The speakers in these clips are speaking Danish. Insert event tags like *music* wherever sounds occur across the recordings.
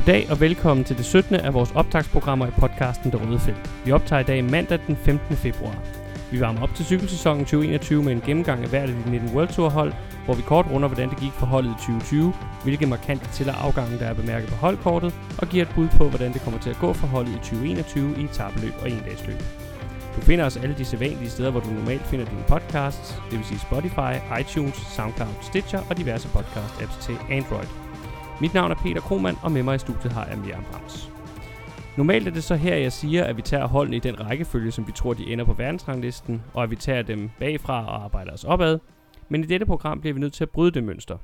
Goddag og velkommen til det 17. af vores optagsprogrammer i podcasten Det Røde Felt. Vi optager i dag mandag den 15. februar. Vi varmer op til cykelsæsonen 2021 med en gennemgang af hvert af de 19 World Tour hold, hvor vi kort runder, hvordan det gik for holdet i 2020, hvilke markante til- og afgange, der er bemærket på holdkortet, og giver et bud på, hvordan det kommer til at gå for holdet i 2021 i etabeløb og endagsløb. Du finder os alle de sædvanlige steder, hvor du normalt finder dine podcasts, det vil sige Spotify, iTunes, SoundCloud, Stitcher og diverse podcast-apps til Android. Mit navn er Peter Kromand, og med mig i studiet har jeg Miriam Brams. Normalt er det så her, jeg siger, at vi tager holdene i den rækkefølge, som vi tror, de ender på verdensranglisten, og at vi tager dem bagfra og arbejder os opad. Men i dette program bliver vi nødt til at bryde det mønster.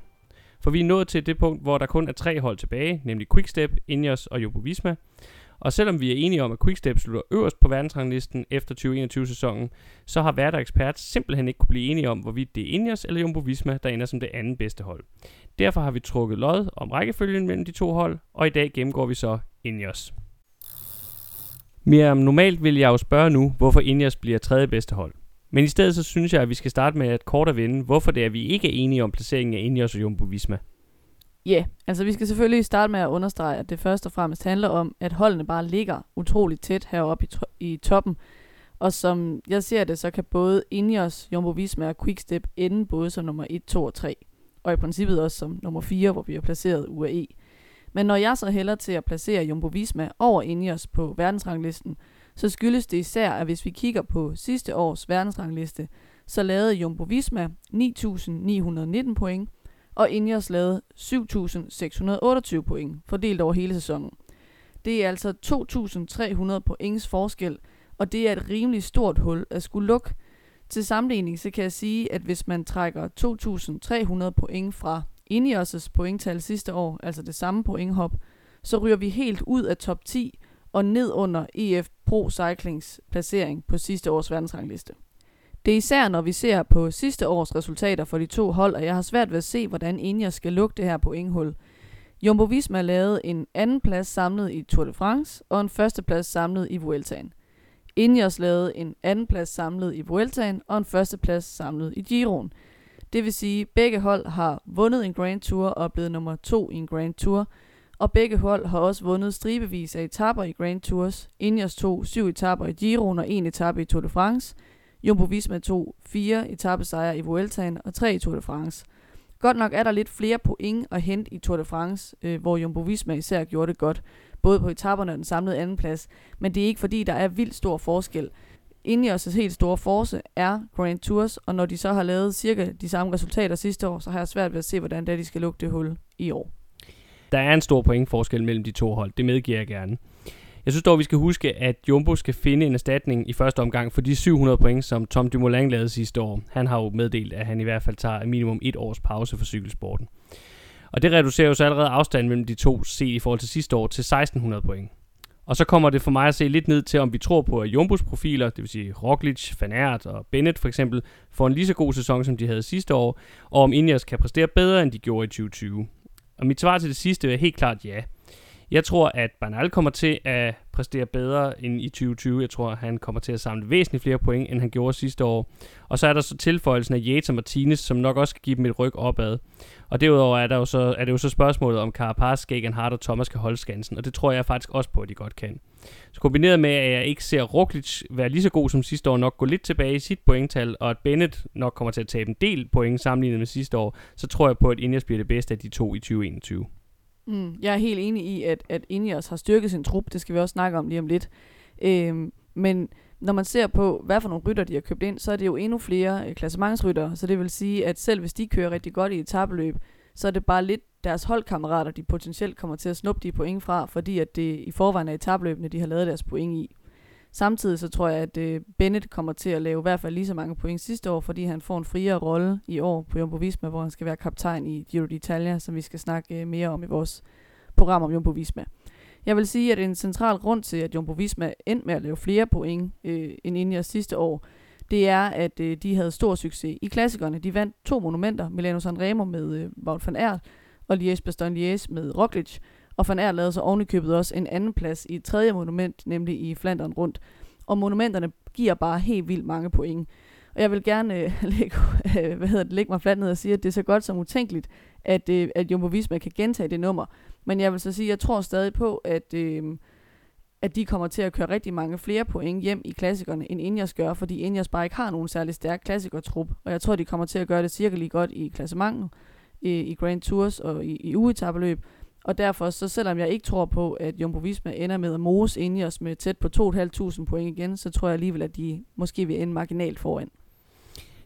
For vi er nået til det punkt, hvor der kun er tre hold tilbage, nemlig Quickstep, Ineos og Jumbo Visma. Og selvom vi er enige om, at Quickstep slutter øverst på verdensranglisten efter 2021-sæsonen, så har hver ekspert simpelthen ikke kunne blive enige om, hvorvidt det er Ineos eller Jumbo Visma, der ender som det anden bedste hold. Derfor har vi trukket lod om rækkefølgen mellem de to hold, og i dag gennemgår vi så Ineos. Miriam, normalt vil jeg jo spørge nu, hvorfor Ineos bliver tredje bedste hold. Men i stedet så synes jeg, at vi skal starte med at kort at vende, hvorfor det er, at vi ikke er enige om placeringen af Ineos og Jumbo Visma. Ja, yeah, altså vi skal selvfølgelig starte med at understrege, at det først og fremmest handler om, at holdene bare ligger utroligt tæt heroppe i, to- i toppen. Og som jeg ser det, så kan både Ineos, Jumbo Visma og Quickstep ende både som nummer 1, 2 og 3. Og i princippet også som nummer 4, hvor vi har placeret UAE. Men når jeg så hælder til at placere Jumbo Visma over Ineos på verdensranglisten, så skyldes det især, at hvis vi kigger på sidste års verdensrangliste, så lavede Jumbo Visma 9.919 point, og Ingers lavede 7.628 point, fordelt over hele sæsonen. Det er altså 2.300 points forskel, og det er et rimelig stort hul at skulle lukke. Til sammenligning så kan jeg sige, at hvis man trækker 2.300 point fra Ineos' pointtal sidste år, altså det samme pointhop, så ryger vi helt ud af top 10 og ned under EF Pro Cyclings placering på sidste års verdensrangliste. Det er især, når vi ser på sidste års resultater for de to hold, og jeg har svært ved at se, hvordan Ineos skal lukke det her pointhul. Jumbo Visma lavede en anden plads samlet i Tour de France og en første plads samlet i Vueltaen. Ineos lavede en anden plads samlet i Vueltaen og en første plads samlet i Giroen. Det vil sige, at begge hold har vundet en Grand Tour og er blevet nummer to i en Grand Tour, og begge hold har også vundet stribevis af etaper i Grand Tours. Ineos tog syv etaper i Giroen og en etape i Tour de France. Jumbo Visma tog fire etappesejre i Vueltaen og tre i Tour de France. Godt nok er der lidt flere point at hente i Tour de France, øh, hvor Jumbo Visma især gjorde det godt, både på etaperne og den samlede andenplads, men det er ikke fordi, der er vildt stor forskel. Ineos' helt store force er Grand Tours, og når de så har lavet cirka de samme resultater sidste år, så har jeg svært ved at se, hvordan det er, de skal lukke det hul i år. Der er en stor pointforskel mellem de to hold, det medgiver jeg gerne. Jeg synes dog, vi skal huske, at Jumbo skal finde en erstatning i første omgang for de 700 point, som Tom Dumoulin lavede sidste år. Han har jo meddelt, at han i hvert fald tager minimum et års pause for cykelsporten. Og det reducerer jo så allerede afstanden mellem de to set i forhold til sidste år til 1600 point. Og så kommer det for mig at se lidt ned til, om vi tror på, at Jumbos profiler, det vil sige Roglic, Van Aert og Bennett for eksempel, får en lige så god sæson, som de havde sidste år, og om Ineos kan præstere bedre, end de gjorde i 2020. Og mit svar til det sidste er helt klart ja. Jeg tror, at Bernal kommer til at præstere bedre end i 2020. Jeg tror, at han kommer til at samle væsentligt flere point, end han gjorde sidste år. Og så er der så tilføjelsen af Yates og Martinez, som nok også skal give dem et ryg opad. Og derudover er, der jo så, er det jo så spørgsmålet, om Carapaz, Gegenhardt og Thomas kan holde skansen. Og det tror jeg faktisk også på, at de godt kan. Så kombineret med, at jeg ikke ser Roglic være lige så god som sidste år, nok gå lidt tilbage i sit pointtal, og at Bennett nok kommer til at tabe en del point sammenlignet med sidste år, så tror jeg på, at Ineos bliver det bedste af de to i 2021. Mm, jeg er helt enig i, at, at Ineos har styrket sin trup. Det skal vi også snakke om lige om lidt. Øhm, men når man ser på, hvad for nogle rytter de har købt ind, så er det jo endnu flere øh, klassementsrytter. Så det vil sige, at selv hvis de kører rigtig godt i etabeløb, så er det bare lidt deres holdkammerater, de potentielt kommer til at snuppe de point fra, fordi at det i forvejen er etabløbene, de har lavet deres point i. Samtidig så tror jeg, at øh, Bennett kommer til at lave i hvert fald lige så mange point sidste år, fordi han får en friere rolle i år på Jumbo Visma, hvor han skal være kaptajn i Giro d'Italia, som vi skal snakke øh, mere om i vores program om Jumbo Visma. Jeg vil sige, at en central grund til, at Jumbo Visma endte med at lave flere point øh, end Ineos sidste år, det er, at øh, de havde stor succes i klassikerne. De vandt to monumenter, Milano Sanremo med øh, Wout van Aert og Liège-Bastogne-Liège med Roglic, og Van Aert lavede så ovenikøbet også en anden plads i et tredje monument, nemlig i Flandern rundt. Og monumenterne giver bare helt vildt mange point. Og jeg vil gerne øh, *laughs* lægge, øh, hvad hedder det, lægge mig fladt ned og sige, at det er så godt som utænkeligt, at, øh, at Jumbo Visma kan gentage det nummer. Men jeg vil så sige, jeg tror stadig på, at, øh, at de kommer til at køre rigtig mange flere point hjem i klassikerne, end Ingers gør, fordi Ingers bare ikke har nogen særlig stærk klassikertrup. Og jeg tror, de kommer til at gøre det cirka lige godt i klassementet, i, i Grand Tours og i, i ugetabeløb. Og derfor, så selvom jeg ikke tror på, at Jumbo Visma ender med at mose Ingers med tæt på 2.500 point igen, så tror jeg alligevel, at de måske vil ende marginalt foran.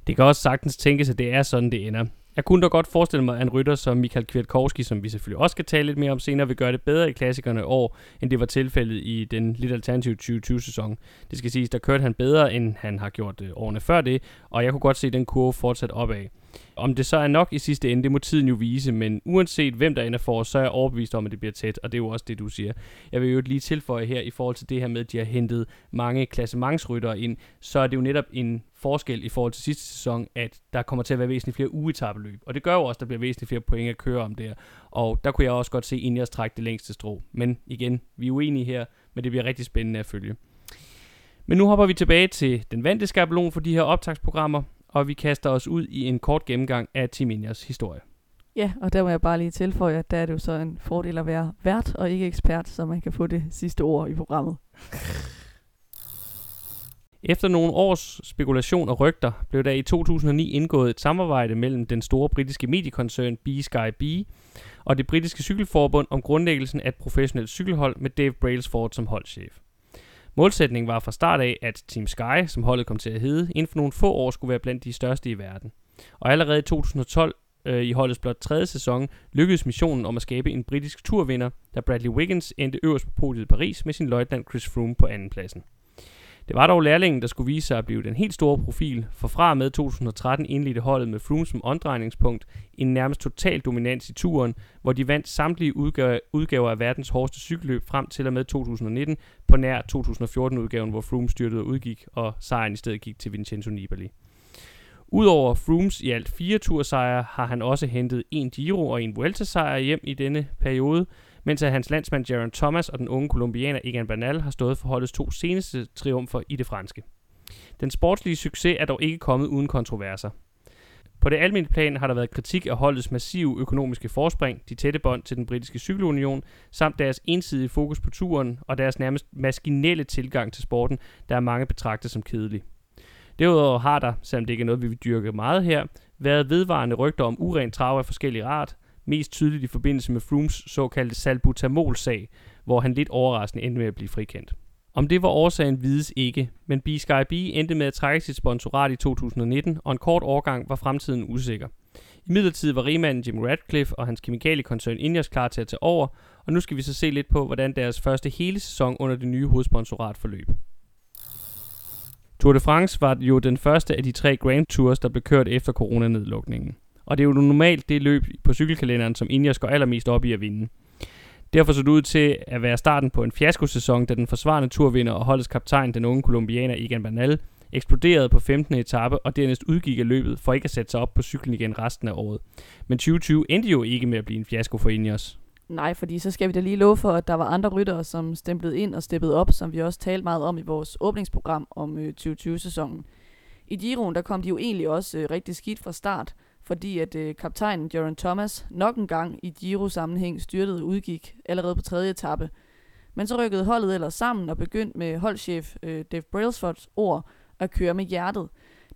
Det kan også sagtens tænkes, at det er sådan, det ender. Jeg kunne da godt forestille mig, at en rytter som Michael Kwiatkowski, som vi selvfølgelig også skal tale lidt mere om senere, vil gøre det bedre i klassikerne år, end det var tilfældet i den lidt alternative 2020-sæson. Det skal siges, der kørte han bedre, end han har gjort øh, årene før det, og jeg kunne godt se den kurve fortsat opad. Om det så er nok i sidste ende, det må tiden jo vise, men uanset hvem der ender for, så er jeg overbevist om, at det bliver tæt, og det er jo også det, du siger. Jeg vil jo lige tilføje her i forhold til det her med, at de har hentet mange klassementsryttere ind, så er det jo netop en forskel i forhold til sidste sæson, at der kommer til at være væsentligt flere ugetabeløb. Og det gør jo også, at der bliver væsentligt flere point at køre om der. Og der kunne jeg også godt se Ineos trække det længste strå. Men igen, vi er uenige her, men det bliver rigtig spændende at følge. Men nu hopper vi tilbage til den vante skabelon for de her optagsprogrammer, og vi kaster os ud i en kort gennemgang af Team Ineos historie. Ja, og der må jeg bare lige tilføje, at der er det jo så en fordel at være vært og ikke ekspert, så man kan få det sidste ord i programmet. Efter nogle års spekulation og rygter blev der i 2009 indgået et samarbejde mellem den store britiske mediekoncern B-Sky B og det britiske cykelforbund om grundlæggelsen af et professionelt cykelhold med Dave Brailsford som holdchef. Målsætningen var fra start af, at Team Sky, som holdet kom til at hedde, inden for nogle få år skulle være blandt de største i verden. Og allerede i 2012, øh, i holdets blot tredje sæson, lykkedes missionen om at skabe en britisk turvinder, da Bradley Wiggins endte øverst på podiet i Paris med sin løjtnant Chris Froome på andenpladsen. Det var dog lærlingen, der skulle vise sig at blive den helt store profil, for fra med 2013 indledte holdet med Froome som omdrejningspunkt en nærmest total dominans i turen, hvor de vandt samtlige udgaver, udgaver af verdens hårdeste cykelløb frem til og med 2019, på nær 2014-udgaven, hvor Froome styrtede og udgik, og sejren i stedet gik til Vincenzo Nibali. Udover Froomes i alt fire tursejre har han også hentet en Giro og en Vuelta-sejr hjem i denne periode, mens hans landsmand Jaron Thomas og den unge kolumbianer Egan Bernal har stået for holdets to seneste triumfer i det franske. Den sportslige succes er dog ikke kommet uden kontroverser. På det almindelige plan har der været kritik af holdets massive økonomiske forspring, de tætte bånd til den britiske cykelunion, samt deres ensidige fokus på turen og deres nærmest maskinelle tilgang til sporten, der er mange betragtet som kedelig. Derudover har der, selvom det ikke er noget, vi vil dyrke meget her, været vedvarende rygter om uren trav af forskellige art, mest tydeligt i forbindelse med Frooms såkaldte salbutamol-sag, hvor han lidt overraskende endte med at blive frikendt. Om det var årsagen vides ikke, men B-Sky B endte med at trække sit sponsorat i 2019, og en kort årgang var fremtiden usikker. I midlertid var rigmanden Jim Radcliffe og hans kemikaliekoncern Ineos klar til at tage over, og nu skal vi så se lidt på, hvordan deres første hele sæson under det nye hovedsponsorat forløb. Tour de France var jo den første af de tre Grand Tours, der blev kørt efter coronanedlukningen. Og det er jo normalt det løb på cykelkalenderen, som Ineos går allermest op i at vinde. Derfor så det ud til at være starten på en fiaskosæson, da den forsvarende turvinder og holdets kaptajn, den unge kolumbianer Egan Bernal, eksploderede på 15. etape og dernæst udgik af løbet for ikke at sætte sig op på cyklen igen resten af året. Men 2020 endte jo ikke med at blive en fiasko for Ineos. Nej, fordi så skal vi da lige love for, at der var andre ryttere, som stemplede ind og steppede op, som vi også talte meget om i vores åbningsprogram om øh, 2020-sæsonen. I Giroen, der kom de jo egentlig også øh, rigtig skidt fra start, fordi at øh, kaptajnen Jaron Thomas nok en gang i Giro-sammenhæng styrtede udgik allerede på tredje etape. Men så rykkede holdet ellers sammen og begyndte med holdchef øh, Dave Brailsfords ord at køre med hjertet.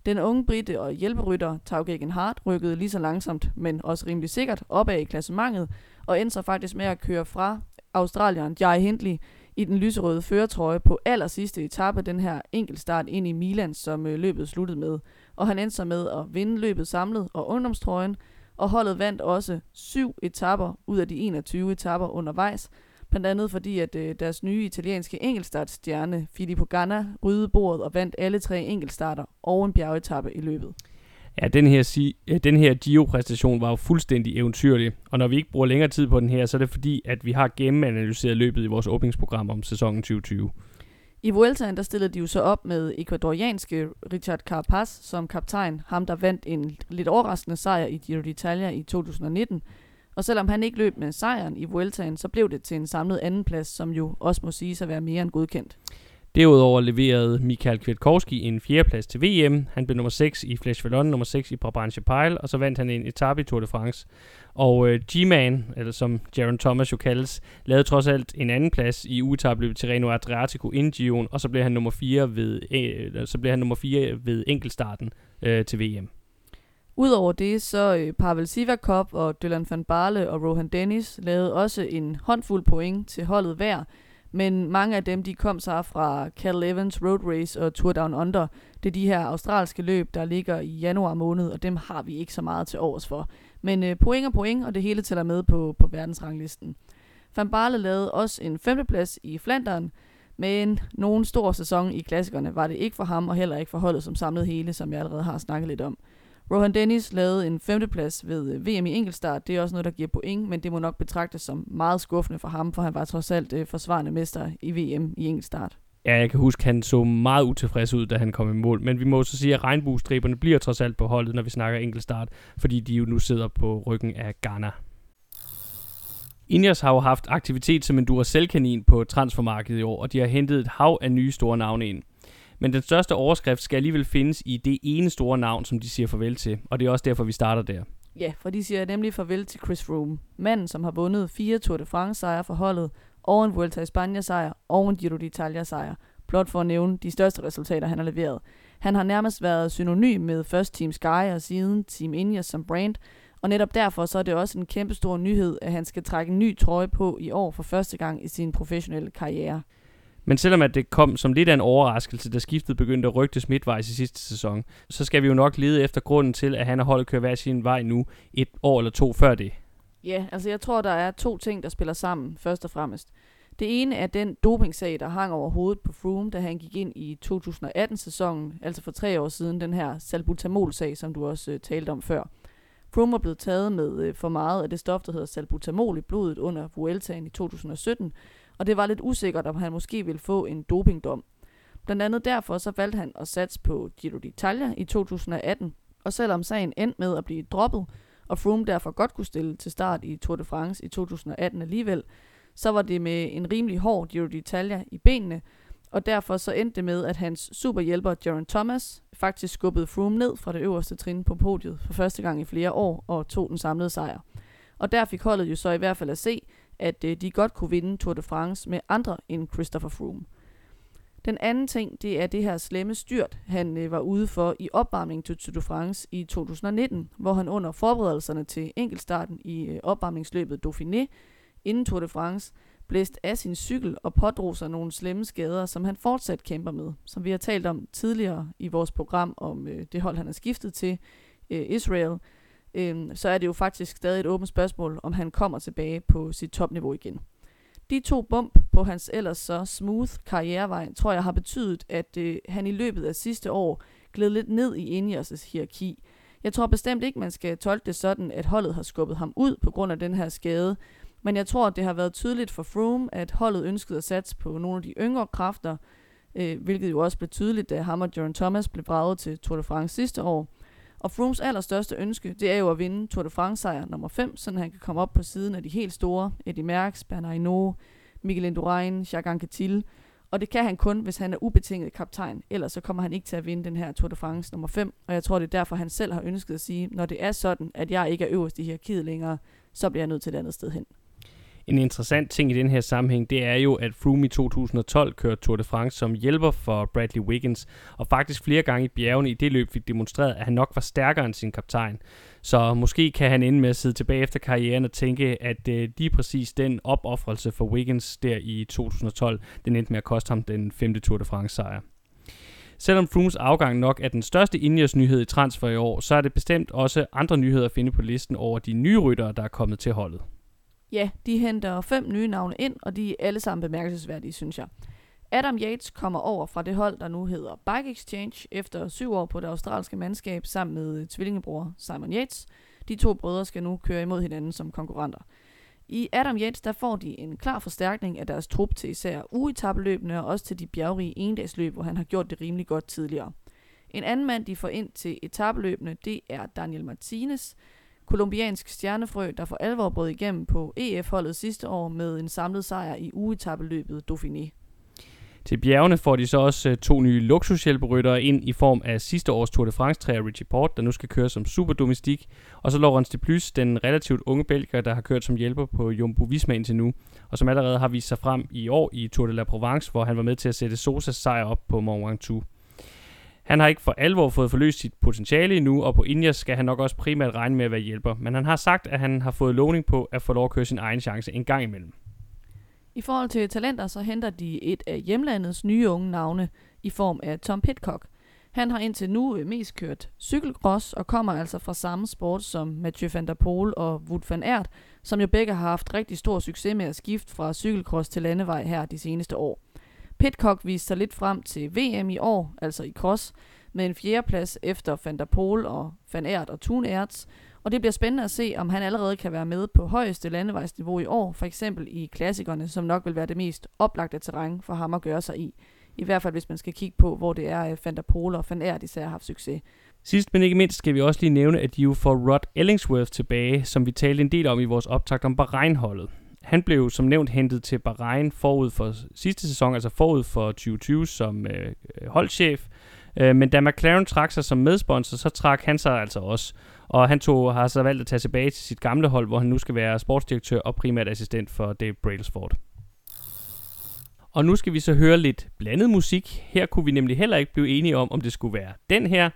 Den unge britte og hjælperytter Tau Hart rykkede lige så langsomt, men også rimelig sikkert opad i klassementet, og endte så faktisk med at køre fra Australieren Jai Hindley i den lyserøde føretrøje på aller sidste etape, den her enkeltstart ind i Milan, som øh, løbet sluttede med. Og han endte så med at vinde løbet samlet og ungdomstrøjen, og holdet vandt også syv etapper ud af de 21 etapper undervejs, blandt andet fordi, at øh, deres nye italienske enkeltstartstjerne Filippo Ganna ryddede bordet og vandt alle tre enkeltstarter og en bjergetappe i løbet. Ja, den her, den her Gio-præstation var jo fuldstændig eventyrlig, og når vi ikke bruger længere tid på den her, så er det fordi, at vi har gennemanalyseret løbet i vores åbningsprogram om sæsonen 2020. I Vueltaen der stillede de jo så op med ekvadorianske Richard Carapaz som kaptajn, ham der vandt en lidt overraskende sejr i Giro d'Italia i 2019. Og selvom han ikke løb med sejren i Vueltaen, så blev det til en samlet andenplads, som jo også må sige at være mere end godkendt. Derudover leverede Michael Kwiatkowski en fjerdeplads til VM. Han blev nummer 6 i Flash Vallon, nummer 6 i Brabantse Pile, og så vandt han en etape i Tour de France. Og øh, G-Man, eller som Jaron Thomas jo kaldes, lavede trods alt en anden plads i uetabløbet Tirreno Adriatico inden Gion, og så blev han nummer 4 ved, øh, så blev han nummer 4 ved enkeltstarten øh, til VM. Udover det, så øh, Pavel Sivakov og Dylan van Barle og Rohan Dennis lavede også en håndfuld point til holdet hver, men mange af dem, de kom så fra Cal Evans Road Race og Tour Down Under. Det er de her australske løb, der ligger i januar måned, og dem har vi ikke så meget til års for. Men øh, point og point, og det hele tæller med på, på verdensranglisten. Van Barle lavede også en femteplads i Flandern, men nogen stor sæson i klassikerne var det ikke for ham, og heller ikke for holdet som samlet hele, som jeg allerede har snakket lidt om. Rohan Dennis lavede en femteplads ved øh, VM i enkeltstart. Det er også noget, der giver point, men det må nok betragtes som meget skuffende for ham, for han var trods alt øh, forsvarende mester i VM i enkeltstart. Ja, jeg kan huske, at han så meget utilfreds ud, da han kom i mål. Men vi må så sige, at regnbuestriberne bliver trods alt på holdet, når vi snakker enkeltstart, fordi de jo nu sidder på ryggen af Ghana. Ineos har jo haft aktivitet som en Duracell-kanin på transfermarkedet i år, og de har hentet et hav af nye store navne ind. Men den største overskrift skal alligevel findes i det ene store navn, som de siger farvel til, og det er også derfor, vi starter der. Ja, for de siger nemlig farvel til Chris Froome, manden, som har vundet fire Tour de France sejre for holdet, og en Vuelta i Spanien sejr og en Giro d'Italia sejr, blot for at nævne de største resultater, han har leveret. Han har nærmest været synonym med først Team Sky og siden Team Ineos som brand, og netop derfor så er det også en kæmpe stor nyhed, at han skal trække en ny trøje på i år for første gang i sin professionelle karriere. Men selvom at det kom som lidt af en overraskelse, da skiftet begyndte at rygtes midtvejs i sidste sæson, så skal vi jo nok lede efter grunden til, at han og holdet kører hver sin vej nu et år eller to før det. Ja, altså jeg tror, der er to ting, der spiller sammen, først og fremmest. Det ene er den dopingsag, der hang over hovedet på Froome, da han gik ind i 2018-sæsonen, altså for tre år siden, den her salbutamol-sag, som du også øh, talte om før. Froome var blevet taget med øh, for meget af det stof, der hedder salbutamol i blodet under Vueltaen i 2017, og det var lidt usikkert, om han måske ville få en dopingdom. Blandt andet derfor så valgte han at satse på Giro d'Italia i 2018, og selvom sagen endte med at blive droppet, og Froome derfor godt kunne stille til start i Tour de France i 2018 alligevel, så var det med en rimelig hård Giro d'Italia i benene, og derfor så endte det med, at hans superhjælper Jaron Thomas faktisk skubbede Froome ned fra det øverste trin på podiet for første gang i flere år og tog den samlede sejr. Og der fik holdet jo så i hvert fald at se, at øh, de godt kunne vinde Tour de France med andre end Christopher Froome. Den anden ting, det er det her slemme styrt, han øh, var ude for i opvarmning til Tour de France i 2019, hvor han under forberedelserne til enkeltstarten i øh, opvarmningsløbet Dauphiné inden Tour de France blæst af sin cykel og pådrog sig nogle slemme skader, som han fortsat kæmper med. Som vi har talt om tidligere i vores program om øh, det hold, han er skiftet til, øh, Israel, øh, så er det jo faktisk stadig et åbent spørgsmål, om han kommer tilbage på sit topniveau igen. De to bump på hans ellers så smooth karrierevej, tror jeg har betydet, at øh, han i løbet af sidste år gled lidt ned i Ineos' hierarki. Jeg tror bestemt ikke, man skal tolke det sådan, at holdet har skubbet ham ud på grund af den her skade, men jeg tror, at det har været tydeligt for Froome, at holdet ønskede at satse på nogle af de yngre kræfter, øh, hvilket jo også blev tydeligt, da ham og Jaron Thomas blev braget til Tour de France sidste år. Og Frooms allerstørste ønske, det er jo at vinde Tour de France-sejr nummer 5, så han kan komme op på siden af de helt store, Eddie Merckx, Bernard Hinault, Miguel Indurain, Jacques Anquetil. Og det kan han kun, hvis han er ubetinget kaptajn. Ellers så kommer han ikke til at vinde den her Tour de France nummer 5. Og jeg tror, det er derfor, han selv har ønsket at sige, når det er sådan, at jeg ikke er øverst i hierarkiet længere, så bliver jeg nødt til et andet sted hen. En interessant ting i den her sammenhæng, det er jo, at Froome i 2012 kørte Tour de France som hjælper for Bradley Wiggins, og faktisk flere gange i bjergene i det løb fik demonstreret, at han nok var stærkere end sin kaptajn. Så måske kan han ende med at sidde tilbage efter karrieren og tænke, at øh, lige præcis den opoffrelse for Wiggins der i 2012, den endte med at koste ham den femte Tour de France sejr. Selvom Froomes afgang nok er den største Ineos nyhed i transfer i år, så er det bestemt også andre nyheder at finde på listen over de nye ryttere, der er kommet til holdet. Ja, de henter fem nye navne ind, og de er alle sammen bemærkelsesværdige, synes jeg. Adam Yates kommer over fra det hold, der nu hedder Bike Exchange, efter syv år på det australske mandskab sammen med øh, tvillingebror Simon Yates. De to brødre skal nu køre imod hinanden som konkurrenter. I Adam Yates der får de en klar forstærkning af deres trup til især uetabeløbene og også til de bjergrige endagsløb, hvor han har gjort det rimelig godt tidligere. En anden mand, de får ind til etabeløbene, det er Daniel Martinez, kolumbiansk stjernefrø, der for alvor brød igennem på EF-holdet sidste år med en samlet sejr i ugetabeløbet Dauphiné. Til bjergene får de så også eh, to nye luksushjælperyttere ind i form af sidste års Tour de France-træer Richie Port, der nu skal køre som superdomestik, og så Laurens de Plus, den relativt unge belgier, der har kørt som hjælper på Jumbo Visma indtil nu, og som allerede har vist sig frem i år i Tour de la Provence, hvor han var med til at sætte Sosas sejr op på Mont Ventoux. Han har ikke for alvor fået forløst sit potentiale endnu, og på Ineos skal han nok også primært regne med at være hjælper, men han har sagt, at han har fået lovning på at få lov at køre sin egen chance en gang imellem. I forhold til talenter, så henter de et af hjemlandets nye unge navne i form af Tom Pitcock. Han har indtil nu øh, mest kørt cykelcross og kommer altså fra samme sport som Mathieu van der Poel og Wout van Aert, som jo begge har haft rigtig stor succes med at skifte fra cykelcross til landevej her de seneste år. Pitcock viste sig lidt frem til VM i år, altså i cross, med en fjerdeplads efter Van der Pol og Van Aert og Thun Aerts, og det bliver spændende at se, om han allerede kan være med på højeste landevejsniveau i år, for eksempel i klassikerne, som nok vil være det mest oplagte terræn for ham at gøre sig i. I hvert fald, hvis man skal kigge på, hvor det er, at Van der Pol og Van Aert især har haft succes. Sidst men ikke mindst skal vi også lige nævne, at de jo får Rod Ellingsworth tilbage, som vi talte en del om i vores optakt om Bahrein-holdet. Han blev som nævnt hentet til Bahrain forud for sidste sæson, altså forud for 2020 som øh, øh, holdchef. Øh, men da McLaren trak sig som medsponsor, så trak han sig altså også. Og han tog, har så valgt at tage tilbage til sit gamle hold, hvor han nu skal være sportsdirektør og primært assistent for Dave Brailsford. Og nu skal vi så høre lidt blandet musik. Her kunne vi nemlig heller ikke blive enige om, om det skulle være den her,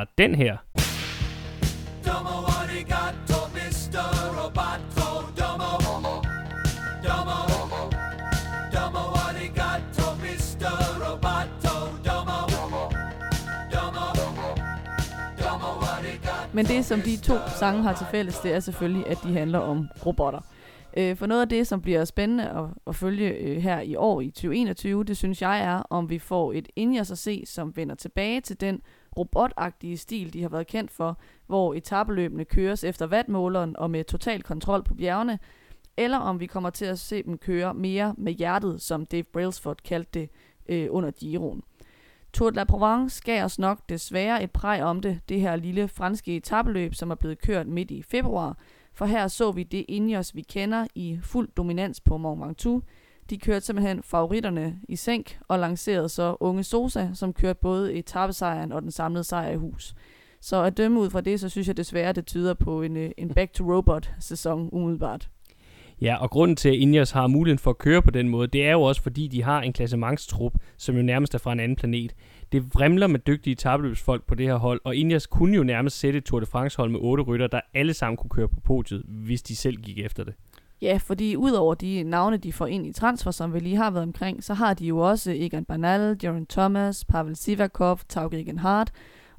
er den her. Men det, som de to sange har til fælles, det er selvfølgelig, at de handler om robotter. Øh, for noget af det, som bliver spændende at, at følge øh, her i år i 2021, det synes jeg er, om vi får et Ineos at se, som vender tilbage til den robotagtige stil, de har været kendt for, hvor etabeløbene køres efter vatmåleren og med total kontrol på bjergene, eller om vi kommer til at se dem køre mere med hjertet, som Dave Brailsford kaldte det øh, under Giroen. Tour de la Provence gav os nok desværre et præg om det, det her lille franske etabeløb, som er blevet kørt midt i februar, for her så vi det Ineos, vi kender i fuld dominans på Mont Ventoux, de kørte simpelthen favoritterne i sænk og lancerede så Unge Sosa, som kørte både etappesejren og den samlede sejr i hus. Så at dømme ud fra det, så synes jeg desværre, det tyder på en, øh, en Back to Robot-sæson umiddelbart. Ja, og grunden til, at Ineos har muligheden for at køre på den måde, det er jo også, fordi de har en klassementstrup, som jo nærmest er fra en anden planet. Det vrimler med dygtige tabløbsfolk på det her hold, og Ineos kunne jo nærmest sætte et Tour de France-hold med otte rytter, der alle sammen kunne køre på podiet, hvis de selv gik efter det. Ja, fordi udover de navne, de får ind i transfer, som vi lige har været omkring, så har de jo også Egan Bernal, Jaron Thomas, Pavel Sivakov, Tauge Egenhardt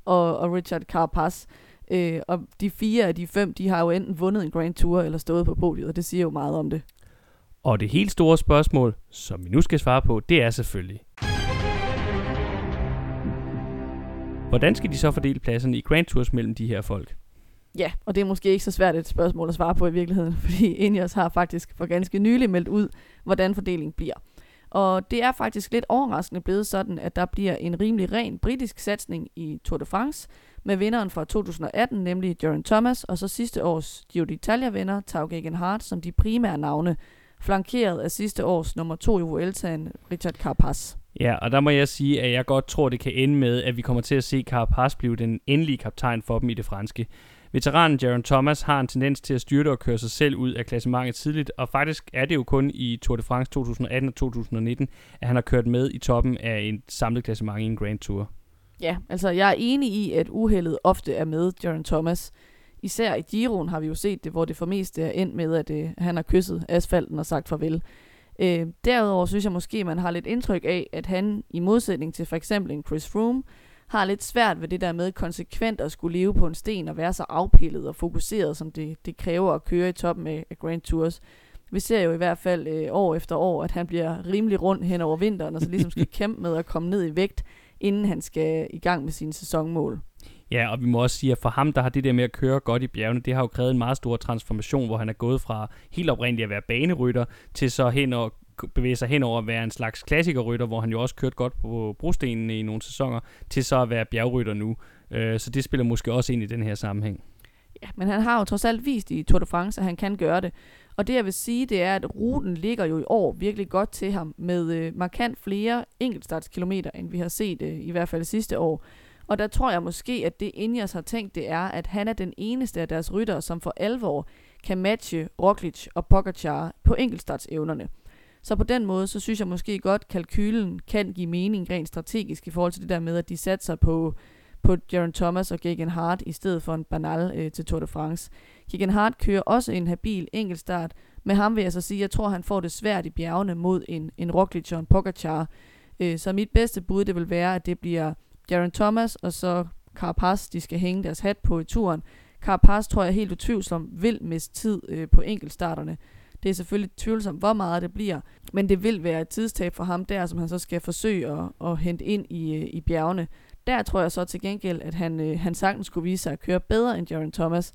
og, og Richard Carapaz. Øh, og de fire af de fem, de har jo enten vundet en Grand Tour eller stået på podiet, og det siger jo meget om det. Og det helt store spørgsmål, som vi nu skal svare på, det er selvfølgelig... Hvordan skal de så fordele pladserne i Grand Tours mellem de her folk? Ja, og det er måske ikke så svært et spørgsmål at svare på i virkeligheden, *laughs* fordi Ineos har faktisk for ganske nylig meldt ud, hvordan fordelingen bliver. Og det er faktisk lidt overraskende blevet sådan, at der bliver en rimelig ren britisk satsning i Tour de France, med vinderen fra 2018, nemlig Geraint Thomas, og så sidste års Giro d'Italia-vinder, Tau Egenhardt, som de primære navne, flankeret af sidste års nummer to i Vueltaen, Richard Carapaz. Ja, og der må jeg sige, at jeg godt tror, det kan ende med, at vi kommer til at se Carapaz blive den endelige kaptajn for dem i det franske. Veteranen Jaron Thomas har en tendens til at styrte og køre sig selv ud af klassementet tidligt, og faktisk er det jo kun i Tour de France 2018 og 2019, at han har kørt med i toppen af en samlet klassement i en Grand Tour. Ja, altså jeg er enig i, at uheldet ofte er med Jaron Thomas. Især i Giroen har vi jo set det, hvor det for mest er endt med, at øh, han har kysset asfalten og sagt farvel. Øh, derudover synes jeg måske, man har lidt indtryk af, at han i modsætning til for eksempel en Chris Froome, har lidt svært ved det der med konsekvent at skulle leve på en sten og være så afpillet og fokuseret, som det, det kræver at køre i toppen af, af Grand Tours. Vi ser jo i hvert fald øh, år efter år, at han bliver rimelig rundt hen over vinteren, og så ligesom skal *laughs* kæmpe med at komme ned i vægt, inden han skal i gang med sine sæsonmål. Ja, og vi må også sige, at for ham, der har det der med at køre godt i bjergene, det har jo krævet en meget stor transformation, hvor han er gået fra helt oprindeligt at være banerytter, til så hen og bevæge sig hen over at være en slags klassikerrytter, hvor han jo også kørte godt på brostenene i nogle sæsoner, til så at være bjergrytter nu. Øh, så det spiller måske også ind i den her sammenhæng. Ja, men han har jo trods alt vist i Tour de France, at han kan gøre det. Og det jeg vil sige, det er, at ruten ligger jo i år virkelig godt til ham, med øh, markant flere enkeltstartskilometer, end vi har set øh, i hvert fald sidste år. Og der tror jeg måske, at det Ingers har tænkt, det er, at han er den eneste af deres ryttere, som for alvor kan matche Roglic og Pogacar på enkeltstartsevnerne. Så på den måde, så synes jeg måske godt, kalkylen kan give mening rent strategisk i forhold til det der med, at de satser på, på Jaron Thomas og Gagan Hart i stedet for en banal øh, til Tour de France. Gagan Hart kører også en habil enkeltstart. Med ham vil jeg så sige, at jeg tror, han får det svært i bjergene mod en, en Roglic og en Pogacar. Øh, så mit bedste bud, det vil være, at det bliver Jaron Thomas og så Carapaz, de skal hænge deres hat på i turen. Carapaz tror jeg helt utvivlsomt vil miste tid øh, på enkeltstarterne. Det er selvfølgelig tvivlsomt, hvor meget det bliver, men det vil være et tidstab for ham der, som han så skal forsøge at, at hente ind i, øh, i bjergene. Der tror jeg så til gengæld, at han, øh, han sagtens skulle vise sig at køre bedre end Jaron Thomas.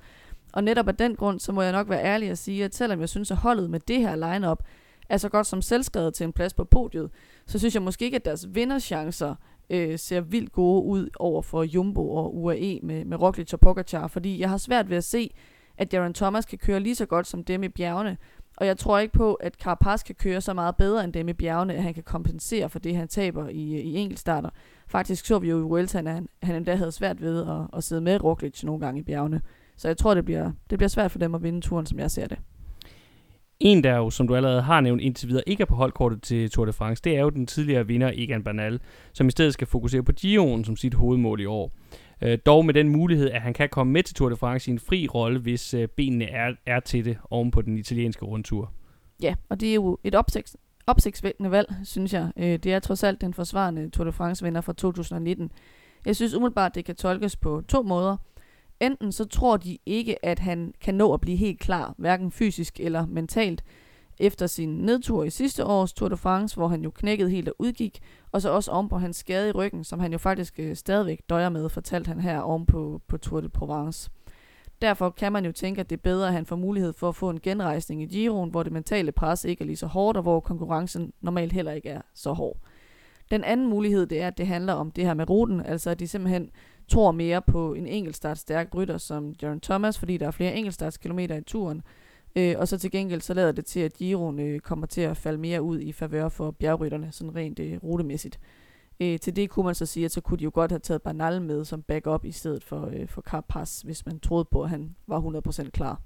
Og netop af den grund, så må jeg nok være ærlig at sige, at selvom jeg synes, at holdet med det her lineup er så godt som selvskrevet til en plads på podiet, så synes jeg måske ikke, at deres vinderchancer øh, ser vildt gode ud over for Jumbo og UAE med, med Roglic og Pogacar, fordi jeg har svært ved at se, at Jaron Thomas kan køre lige så godt som dem i bjergene, og jeg tror ikke på, at Carapaz kan køre så meget bedre end dem i bjergene, at han kan kompensere for det, han taber i, i enkeltstarter. Faktisk så vi jo i Vueltaen, at han, han endda havde svært ved at, at sidde med Roglic nogle gange i bjergene. Så jeg tror, det bliver, det bliver svært for dem at vinde turen, som jeg ser det. En, der jo, som du allerede har nævnt indtil videre, ikke er på holdkortet til Tour de France, det er jo den tidligere vinder Egan Bernal, som i stedet skal fokusere på Giroen som sit hovedmål i år. Øh, dog med den mulighed, at han kan komme med til Tour de France i en fri rolle, hvis øh, benene er, er til det oven på den italienske rundtur. Ja, og det er jo et opsigt, opsigtsvækkende valg, synes jeg. Øh, det er trods alt den forsvarende Tour de France-vinder fra 2019. Jeg synes umiddelbart, det kan tolkes på to måder. Enten så tror de ikke, at han kan nå at blive helt klar, hverken fysisk eller mentalt, efter sin nedtur i sidste års Tour de France, hvor han jo knækkede helt og udgik, og så også om på hans skade i ryggen, som han jo faktisk øh, stadigvæk døjer med, fortalte han her om på, på Tour de Provence. Derfor kan man jo tænke, at det er bedre, at han får mulighed for at få en genrejsning i Giroen, hvor det mentale pres ikke er lige så hårdt, og hvor konkurrencen normalt heller ikke er så hård. Den anden mulighed, det er, at det handler om det her med ruten, altså at de simpelthen tror mere på en enkeltstart stærk rytter som Jaron Thomas, fordi der er flere enkeltstartskilometer i turen, Øh, og så til gengæld så lader det til, at Giroen øh, kommer til at falde mere ud i favør for bjergrytterne, sådan rent øh, rutemæssigt. Øh, til det kunne man så sige, at så kunne de jo godt have taget Bernal med som backup i stedet for, øh, for Carapaz, hvis man troede på, at han var 100% klar.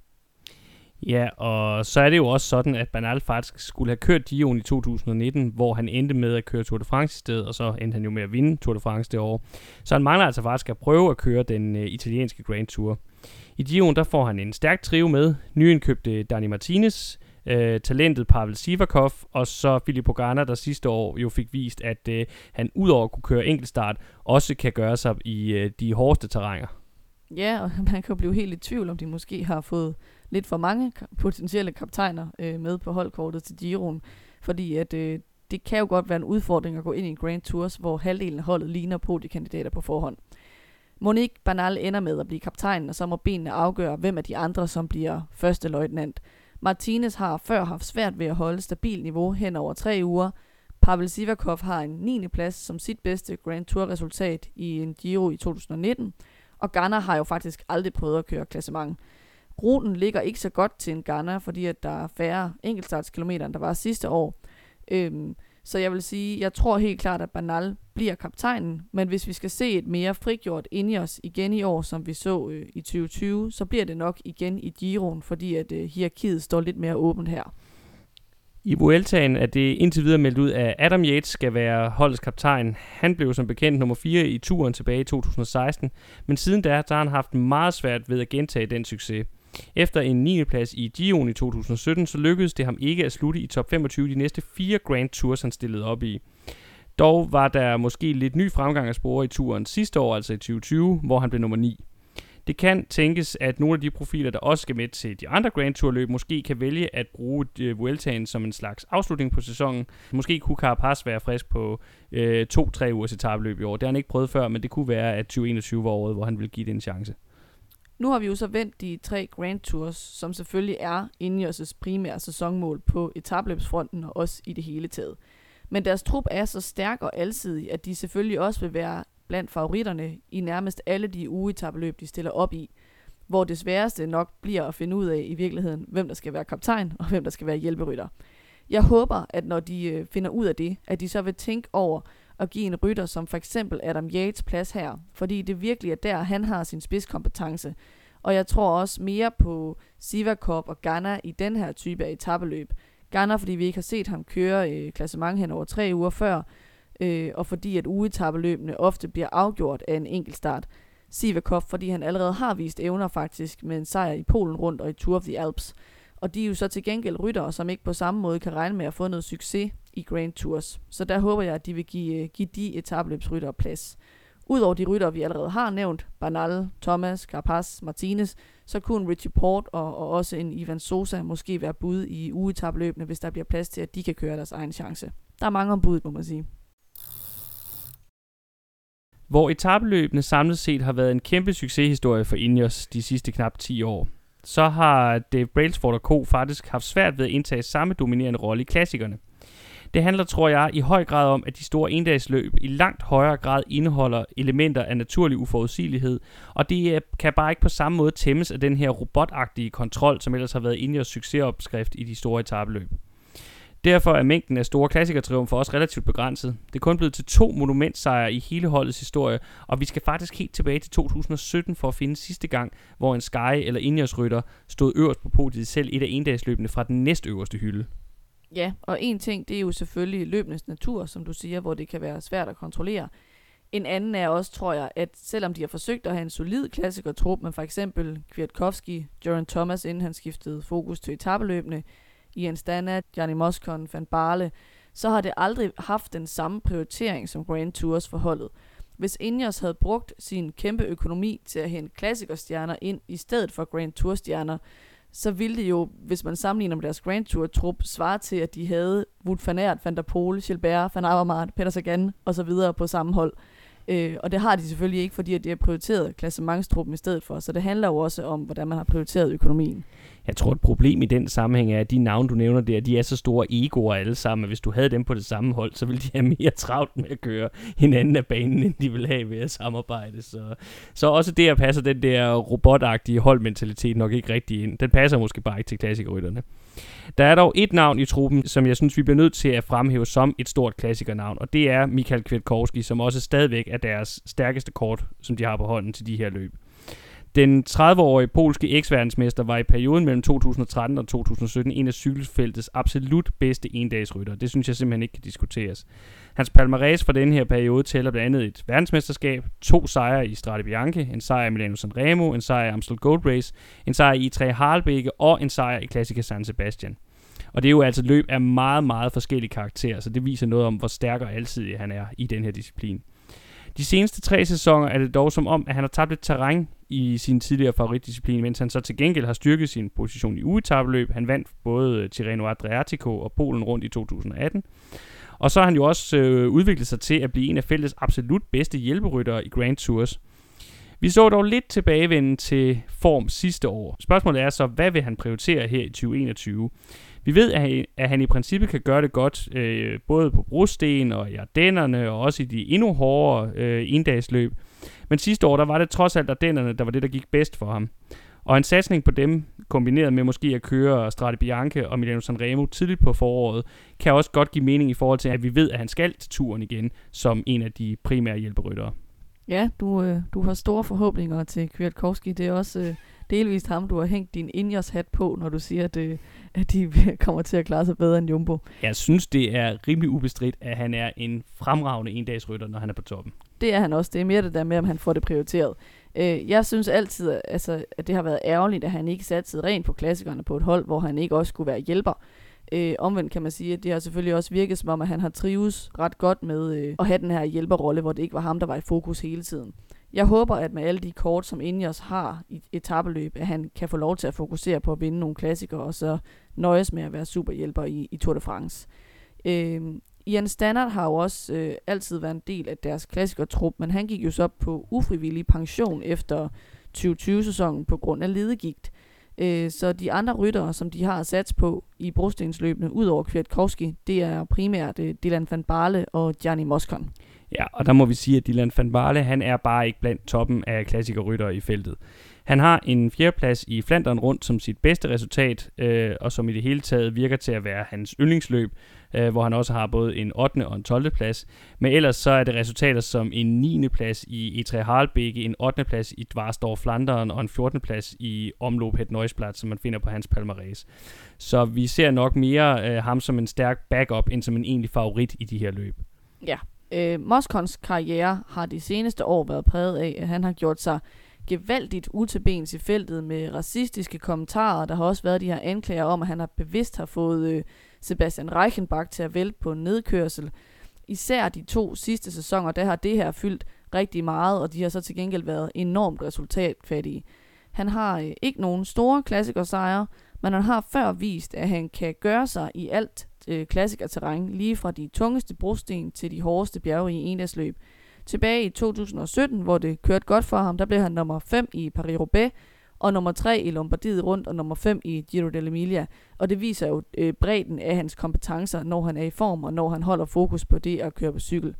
Ja, og så er det jo også sådan, at Bernal faktisk skulle have kørt Dion i 2019, hvor han endte med at køre Tour de France i stedet, og så endte han jo med at vinde Tour de France det år. Så han mangler altså faktisk at prøve at køre den øh, italienske Grand Tour. I Dion der får han en stærk trio med, nyindkøbte Dani Martinez, øh, talentet Pavel Sivakov, og så Filippo Garner, der sidste år jo fik vist, at øh, han udover at kunne køre enkeltstart, også kan gøre sig i øh, de hårdeste terrænger. Ja, og *laughs* man kan jo blive helt i tvivl, om de måske har fået lidt for mange potentielle kaptajner øh, med på holdkortet til Giroen, fordi at øh, det kan jo godt være en udfordring at gå ind i en Grand Tours, hvor halvdelen af holdet ligner på de kandidater på forhånd. Monique Banal ender med at blive kaptajn, og så må benene afgøre, hvem af de andre, som bliver første løjtnant. Martinez har før haft svært ved at holde stabilt niveau hen over tre uger. Pavel Sivakov har en 9. plads som sit bedste Grand Tour resultat i en Giro i 2019, og Ghana har jo faktisk aldrig prøvet at køre klassement. Ruten ligger ikke så godt til en Ghana, fordi at der er færre enkeltstartskilometer, end der var sidste år. Øhm, så jeg vil sige, jeg tror helt klart, at Banal bliver kaptajnen, men hvis vi skal se et mere frigjort ind i os igen i år, som vi så øh, i 2020, så bliver det nok igen i Giroen, fordi at øh, hierarkiet står lidt mere åbent her. I Vueltaen er det indtil videre meldt ud, at Adam Yates skal være holdets kaptajn. Han blev som bekendt nummer 4 i turen tilbage i 2016, men siden da har han haft meget svært ved at gentage den succes. Efter en 9. plads i Gion i 2017, så lykkedes det ham ikke at slutte i top 25 de næste fire Grand Tours, han stillede op i. Dog var der måske lidt ny fremgang at spore i turen sidste år, altså i 2020, hvor han blev nummer 9. Det kan tænkes, at nogle af de profiler, der også skal med til de andre Grand Tour løb, måske kan vælge at bruge øh, Vueltaen som en slags afslutning på sæsonen. Måske kunne Carapaz være frisk på øh, to-tre ugers etabløb i år. Det har han ikke prøvet før, men det kunne være, at 2021 var året, hvor han vil give det en chance. Nu har vi jo så vendt de tre Grand Tours, som selvfølgelig er Ineos' primære sæsonmål på etabløbsfronten og også i det hele taget. Men deres trup er så stærk og alsidig, at de selvfølgelig også vil være blandt favoritterne i nærmest alle de ugetabeløb, de stiller op i. Hvor det sværeste nok bliver at finde ud af i virkeligheden, hvem der skal være kaptajn og hvem der skal være hjælperytter. Jeg håber, at når de øh, finder ud af det, at de så vil tænke over at give en rytter som for eksempel Adam Yates plads her, fordi det virkelig er der, han har sin spidskompetence. Og jeg tror også mere på Sivakop og Ghana i den her type af etabeløb. Garner, fordi vi ikke har set ham køre øh, klassement hen over tre uger før, øh, og fordi at ugetappeløbene ofte bliver afgjort af en enkelt start. Sivakov, fordi han allerede har vist evner faktisk med en sejr i Polen rundt og i Tour of the Alps. Og de er jo så til gengæld ryttere, som ikke på samme måde kan regne med at få noget succes i Grand Tours. Så der håber jeg, at de vil give, øh, give de etabløbsryttere plads. Udover de ryttere, vi allerede har nævnt, Bernal, Thomas, Carapaz, Martinez, så kunne Richie Port og, og også en Ivan Sosa måske være bud i ugetabløbene, hvis der bliver plads til, at de kan køre deres egen chance. Der er mange om budet, må man sige. Hvor etabeløbene samlet set har været en kæmpe succeshistorie for Ineos de sidste knap 10 år, så har Dave Brailsford og Co. faktisk haft svært ved at indtage samme dominerende rolle i klassikerne. Det handler, tror jeg, i høj grad om, at de store endagsløb i langt højere grad indeholder elementer af naturlig uforudsigelighed, og det øh, kan bare ikke på samme måde tæmmes af den her robotagtige kontrol, som ellers har været Ineos succesopskrift i de store etabeløb. Derfor er mængden af store klassikertriumfer også relativt begrænset. Det er kun blevet til to monumentsejre i hele holdets historie, og vi skal faktisk helt tilbage til 2017 for at finde sidste gang, hvor en Sky eller Ineos rytter stod øverst på podiet selv et af endagsløbene fra den næstøverste hylde. Ja, og en ting, det er jo selvfølgelig løbenes natur, som du siger, hvor det kan være svært at kontrollere. En anden er også, tror jeg, at selvom de har forsøgt at have en solid klassikertrup med for eksempel Kwiatkowski, Joran Thomas, inden han skiftede fokus til etabeløbene, Ian Stannard, Gianni Moscon, Van Barle, så har det aldrig haft den samme prioritering som Grand Tours forholdet. Hvis Ineos havde brugt sin kæmpe økonomi til at hente klassikerstjerner ind i stedet for Grand Tour stjerner, så ville det jo, hvis man sammenligner med deres Grand Tour-trup, svare til, at de havde Wout van Aert, Van der Poel, Gilbert, Van Avermaet, Peter Sagan og så videre på samme hold. Øh, og det har de selvfølgelig ikke, fordi at de har prioriteret klassementstruppen i stedet for. Så det handler jo også om, hvordan man har prioriteret økonomien. Jeg tror, et problem i den sammenhæng er, at de navne, du nævner der, de er så store egoer alle sammen, at hvis du havde dem på det samme hold, så ville de have mere travlt med at køre hinanden af banen, end de vil have ved at samarbejde. Så, så også det at passer den der robotagtige holdmentalitet nok ikke rigtig ind. Den passer måske bare ikke til klassikerrytterne. Der er dog et navn i truppen, som jeg synes, vi bliver nødt til at fremhæve som et stort klassikernavn, og det er Michael Kwiatkowski, som også stadigvæk er deres stærkeste kort, som de har på hånden til de her løb. Den 30-årige polske eks-verdensmester var i perioden mellem 2013 og 2017 en af cykelfeltets absolut bedste endagsrytter. Det synes jeg simpelthen ikke kan diskuteres. Hans palmarès for den her periode tæller blandt andet et verdensmesterskab, to sejre i Strade Bianche, en sejr i Milano Sanremo, en sejr i Amstel Gold Race, en sejr i E3 Harlbeke og en sejr i Classica San Sebastian. Og det er jo altså løb af meget, meget forskellige karakterer, så det viser noget om, hvor stærk og alsidig han er i den her disciplin. De seneste tre sæsoner er det dog som om, at han har tabt lidt terræn i sin tidligere favoritdisciplin, mens han så til gengæld har styrket sin position i ugetabeløb. Han vandt både Tirreno Adriatico og Polen rundt i 2018. Og så har han jo også øh, udviklet sig til at blive en af feltets absolut bedste hjælperyttere i Grand Tours. Vi så dog lidt tilbagevenden til form sidste år. Spørgsmålet er så, hvad vil han prioritere her i 2021? Vi ved, at han, at han i princippet kan gøre det godt, øh, både på brosten og i Ardennerne, og også i de endnu hårdere øh, endagsløb. Men sidste år, der var det trods alt Ardennerne, der var det, der gik bedst for ham. Og en satsning på dem, kombineret med måske at køre Strade Bianche og Milano Sanremo tidligt på foråret, kan også godt give mening i forhold til, at vi ved, at han skal til turen igen som en af de primære hjælperyttere. Ja, du, øh, du har store forhåbninger til Kwiatkowski. Det er også øh, delvist ham, du har hængt din Ingers hat på, når du siger, at, øh, at de *laughs* kommer til at klare sig bedre end Jumbo. Jeg synes, det er rimelig ubestridt, at han er en fremragende endagsrytter, når han er på toppen. Det er han også. Det er mere det der med, om han får det prioriteret. Øh, jeg synes altid, altså, at det har været ærgerligt, at han ikke satte rent på klassikerne på et hold, hvor han ikke også skulle være hjælper. Øh, omvendt kan man sige, at det har selvfølgelig også virket som om, at han har trives ret godt med øh, at have den her hjælperrolle, hvor det ikke var ham, der var i fokus hele tiden. Jeg håber, at med alle de kort, som Ineos har i etabeløb, at han kan få lov til at fokusere på at vinde nogle klassikere, og så nøjes med at være superhjælper i, i Tour de France. Øh, Ian Stannard har jo også øh, altid været en del af deres klassikertrup, men han gik jo så på ufrivillig pension efter 2020-sæsonen på grund af ledegigt. Øh, så de andre ryttere, som de har sat på i brostensløbene, ud over Kwiatkowski, det er primært øh, Dylan van Barle og Gianni Moscon. Ja, og der må vi sige, at Dylan van Barle, han er bare ikke blandt toppen af klassikerryttere i feltet. Han har en fjerdeplads i Flandern rundt som sit bedste resultat, øh, og som i det hele taget virker til at være hans yndlingsløb, øh, hvor han også har både en 8. og en 12. plads. Men ellers så er det resultater som en 9. plads i E3 Harlbeke, en 8. plads i Dvarstor Flandern og en 14. plads i Omloop Het Neusplat, som man finder på hans palmarès. Så vi ser nok mere øh, ham som en stærk backup, end som en egentlig favorit i de her løb. Ja, øh, Moskons karriere har de seneste år været præget af, at han har gjort sig gevaldigt utilbens i feltet med racistiske kommentarer. Der har også været de her anklager om, at han har bevidst har fået øh, Sebastian Reichenbach til at vælte på en nedkørsel. Især de to sidste sæsoner, der har det her fyldt rigtig meget, og de har så til gengæld været enormt resultatfattige. Han har øh, ikke nogen store klassikersejre, men han har før vist, at han kan gøre sig i alt øh, klassikerterræn, lige fra de tungeste brosten til de hårdeste bjerge i endagsløb. Tilbage i 2017, hvor det kørte godt for ham, der blev han nummer 5 i Paris-Roubaix, og nummer 3 i Lombardiet rundt, og nummer 5 i Giro dell'Emilia. Og det viser jo øh, bredden af hans kompetencer, når han er i form, og når han holder fokus på det at køre på cykel.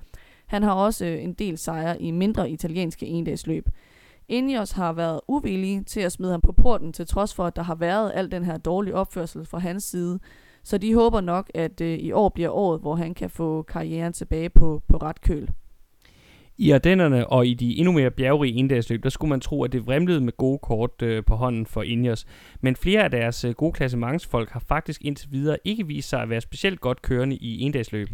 Han har også øh, en del sejre i mindre italienske endagsløb. Ineos har været uvillige til at smide ham på porten, til trods for, at der har været al den her dårlige opførsel fra hans side. Så de håber nok, at øh, i år bliver året, hvor han kan få karrieren tilbage på, på ret køl. I Ardennerne og i de endnu mere bjergrige endagsløb, der skulle man tro, at det vrimlede med gode kort øh, på hånden for Ineos. Men flere af deres øh, gode klassementsfolk har faktisk indtil videre ikke vist sig at være specielt godt kørende i endagsløb.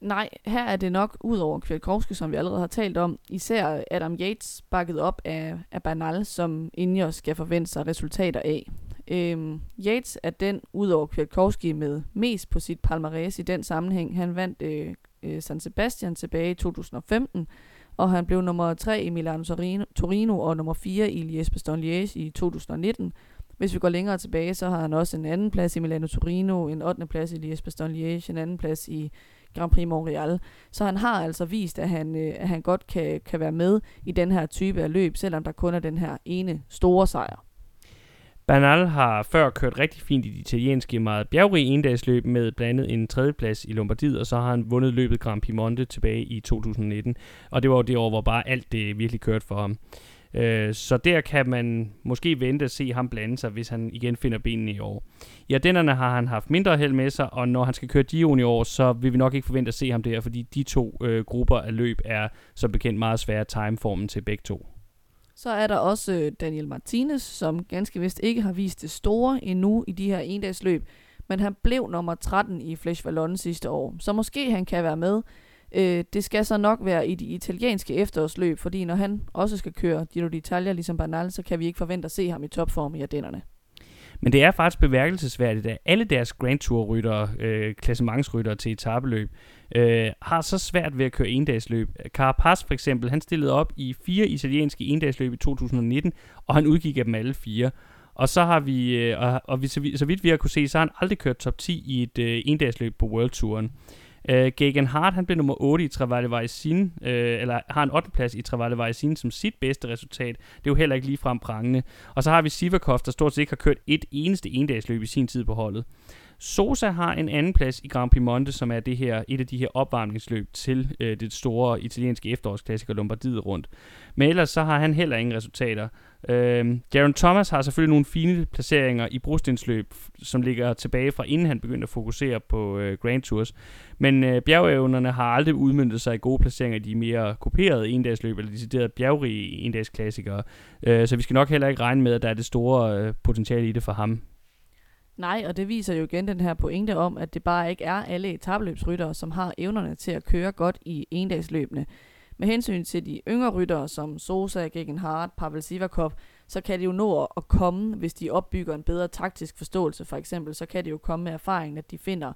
Nej, her er det nok ud over Kwiatkowski, som vi allerede har talt om, især Adam Yates bakket op af, af Bernal, som Ineos skal forvente sig resultater af. Øhm, Yates er den, udover Kwiatkowski, med mest på sit palmarès i den sammenhæng. Han vandt øh, øh, San Sebastian tilbage i 2015, og han blev nummer 3 i Milano Torino og nummer 4 i Liège-Bastogne-Liège i 2019. Hvis vi går længere tilbage, så har han også en anden plads i Milano Torino, en 8. plads i Liège-Bastogne-Liège, en anden plads i Grand Prix Montreal. Så han har altså vist, at han, øh, at han godt kan, kan være med i den her type af løb, selvom der kun er den her ene store sejr. Bernal har før kørt rigtig fint i de italienske meget bjergrige endagsløb med blandt andet en tredjeplads i Lombardiet, og så har han vundet løbet Grand Piemonte tilbage i 2019. Og det var jo det år, hvor bare alt det virkelig kørte for ham. Øh, så der kan man måske vente at se ham blande sig, hvis han igen finder benene i år. I Ardennerne har han haft mindre held med sig, og når han skal køre Giroen i år, så vil vi nok ikke forvente at se ham der, fordi de to øh, grupper af løb er som bekendt meget svære at time formen til begge to. Så er der også øh, Daniel Martinez, som ganske vist ikke har vist det store endnu i de her endagsløb, men han blev nummer 13 i Flesh Vallon sidste år, så måske han kan være med. Øh, det skal så nok være i de italienske efterårsløb, fordi når han også skal køre Giro d'Italia ligesom Bernal, så kan vi ikke forvente at se ham i topform i Ardennerne. Men det er faktisk beværkelsesværdigt, at alle deres Grand Tour-ryttere, øh, klassementsryttere til etabeløb, øh, har så svært ved at køre endagsløb. Carapaz for eksempel, han stillede op i fire italienske endagsløb i 2019, og han udgik af dem alle fire. Og så har vi, øh, og, og vi, så, vidt, så vidt vi har kunne se, så har han aldrig kørt top 10 i et øh, endagsløb på World Touren. Øh, uh, Gagan Hart, han blev nummer 8 i Travalle Vajsin, uh, eller har en 8. plads i Travalle Vajsin som sit bedste resultat. Det er jo heller ikke ligefrem prangende. Og så har vi Sivakov, der stort set ikke har kørt et eneste endagsløb i sin tid på holdet. Sosa har en anden plads i Grand Piemonte, som er det her, et af de her opvarmningsløb til øh, det store italienske efterårsklassiker Lombardiet rundt. Men ellers så har han heller ingen resultater. Øh, Jaron Thomas har selvfølgelig nogle fine placeringer i brostensløb, som ligger tilbage fra inden han begyndte at fokusere på øh, Grand Tours. Men øh, bjergevnerne har aldrig udmyndtet sig i gode placeringer i de mere kuperede endagsløb, eller deciderede bjergrige endagsklassikere. Øh, så vi skal nok heller ikke regne med, at der er det store øh, potentiale i det for ham. Nej, og det viser jo igen den her pointe om, at det bare ikke er alle etabløbsryttere, som har evnerne til at køre godt i endagsløbene. Med hensyn til de yngre ryttere som Sosa, Gegenhardt, Pavel Sivakov, så kan det jo nå at komme, hvis de opbygger en bedre taktisk forståelse for eksempel, så kan det jo komme med erfaringen, at de finder,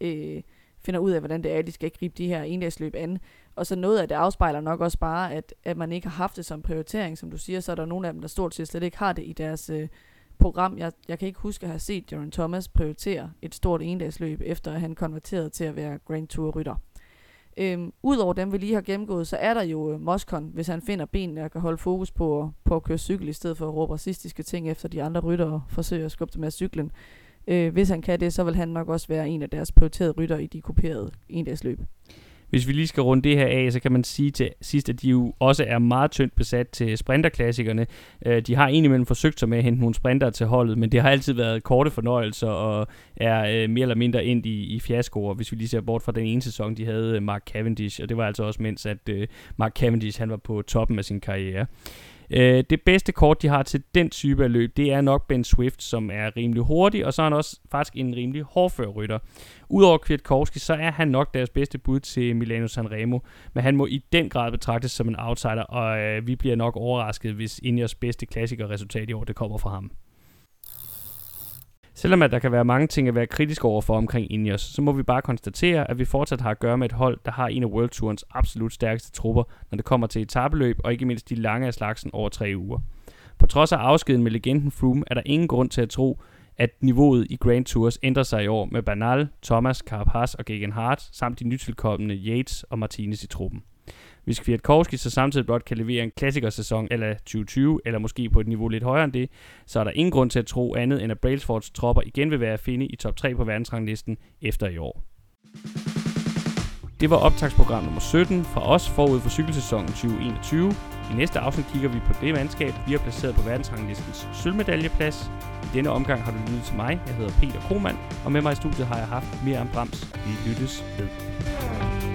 øh, finder ud af, hvordan det er, at de skal gribe de her endagsløb an. og så noget af det afspejler nok også bare, at, at man ikke har haft det som prioritering, som du siger, så er der nogle af dem, der stort set slet ikke har det i deres øh, program. Jeg, jeg kan ikke huske at have set Jaron Thomas prioritere et stort endagsløb, efter at han konverterede til at være Grand Tour-rytter. Øhm, Udover dem, vi lige har gennemgået, så er der jo øh, Moscon, hvis han finder benene og kan holde fokus på, på at køre cykel, i stedet for at råbe racistiske ting efter de andre rytter og forsøge at skubbe dem af cyklen. Øh, hvis han kan det, så vil han nok også være en af deres prioriterede rytter i de kuperede endagsløb. Hvis vi lige skal runde det her af, så kan man sige til sidst, at de jo også er meget tyndt besat til sprinterklassikerne. Øh, de har indimellem forsøgt sig med at hente nogle sprinter til holdet, men det har altid været korte fornøjelser og er øh, mere eller mindre ind i, i fiaskoer, hvis vi lige ser bort fra den ene sæson, de havde øh, Mark Cavendish, og det var altså også mens, at øh, Mark Cavendish han var på toppen af sin karriere. Øh, det bedste kort, de har til den type af løb, det er nok Ben Swift, som er rimelig hurtig, og så er han også faktisk en rimelig hårdfør rytter. Udover Kwiatkowski, så er han nok deres bedste bud til Milano Sanremo, men han må i den grad betragtes som en outsider, og øh, vi bliver nok overrasket, hvis Ingers bedste klassikerresultat i år, det kommer fra ham. Selvom at der kan være mange ting at være kritisk over for omkring Ineos, så må vi bare konstatere, at vi fortsat har at gøre med et hold, der har en af World Tourens absolut stærkeste trupper, når det kommer til etabeløb og ikke mindst de lange af slagsen over tre uger. På trods af afskeden med legenden Froome, er der ingen grund til at tro, at niveauet i Grand Tours ændrer sig i år med Bernal, Thomas, Carapaz og Gegenhardt, samt de nytilkommende Yates og Martinez i truppen. Hvis Kwiatkowski så samtidig blot kan levere en klassikersæson eller 2020, eller måske på et niveau lidt højere end det, så er der ingen grund til at tro andet, end at Brailsfords tropper igen vil være at finde i top 3 på verdensranglisten efter i år. Det var optagsprogram nummer 17 fra os forud for cykelsæsonen 2021. I næste afsnit kigger vi på det mandskab, vi har placeret på verdensranglistens sølvmedaljeplads. I denne omgang har du lyttet til mig. Jeg hedder Peter Kromand, og med mig i studiet har jeg haft Miriam Brams. Vi lyttes ved.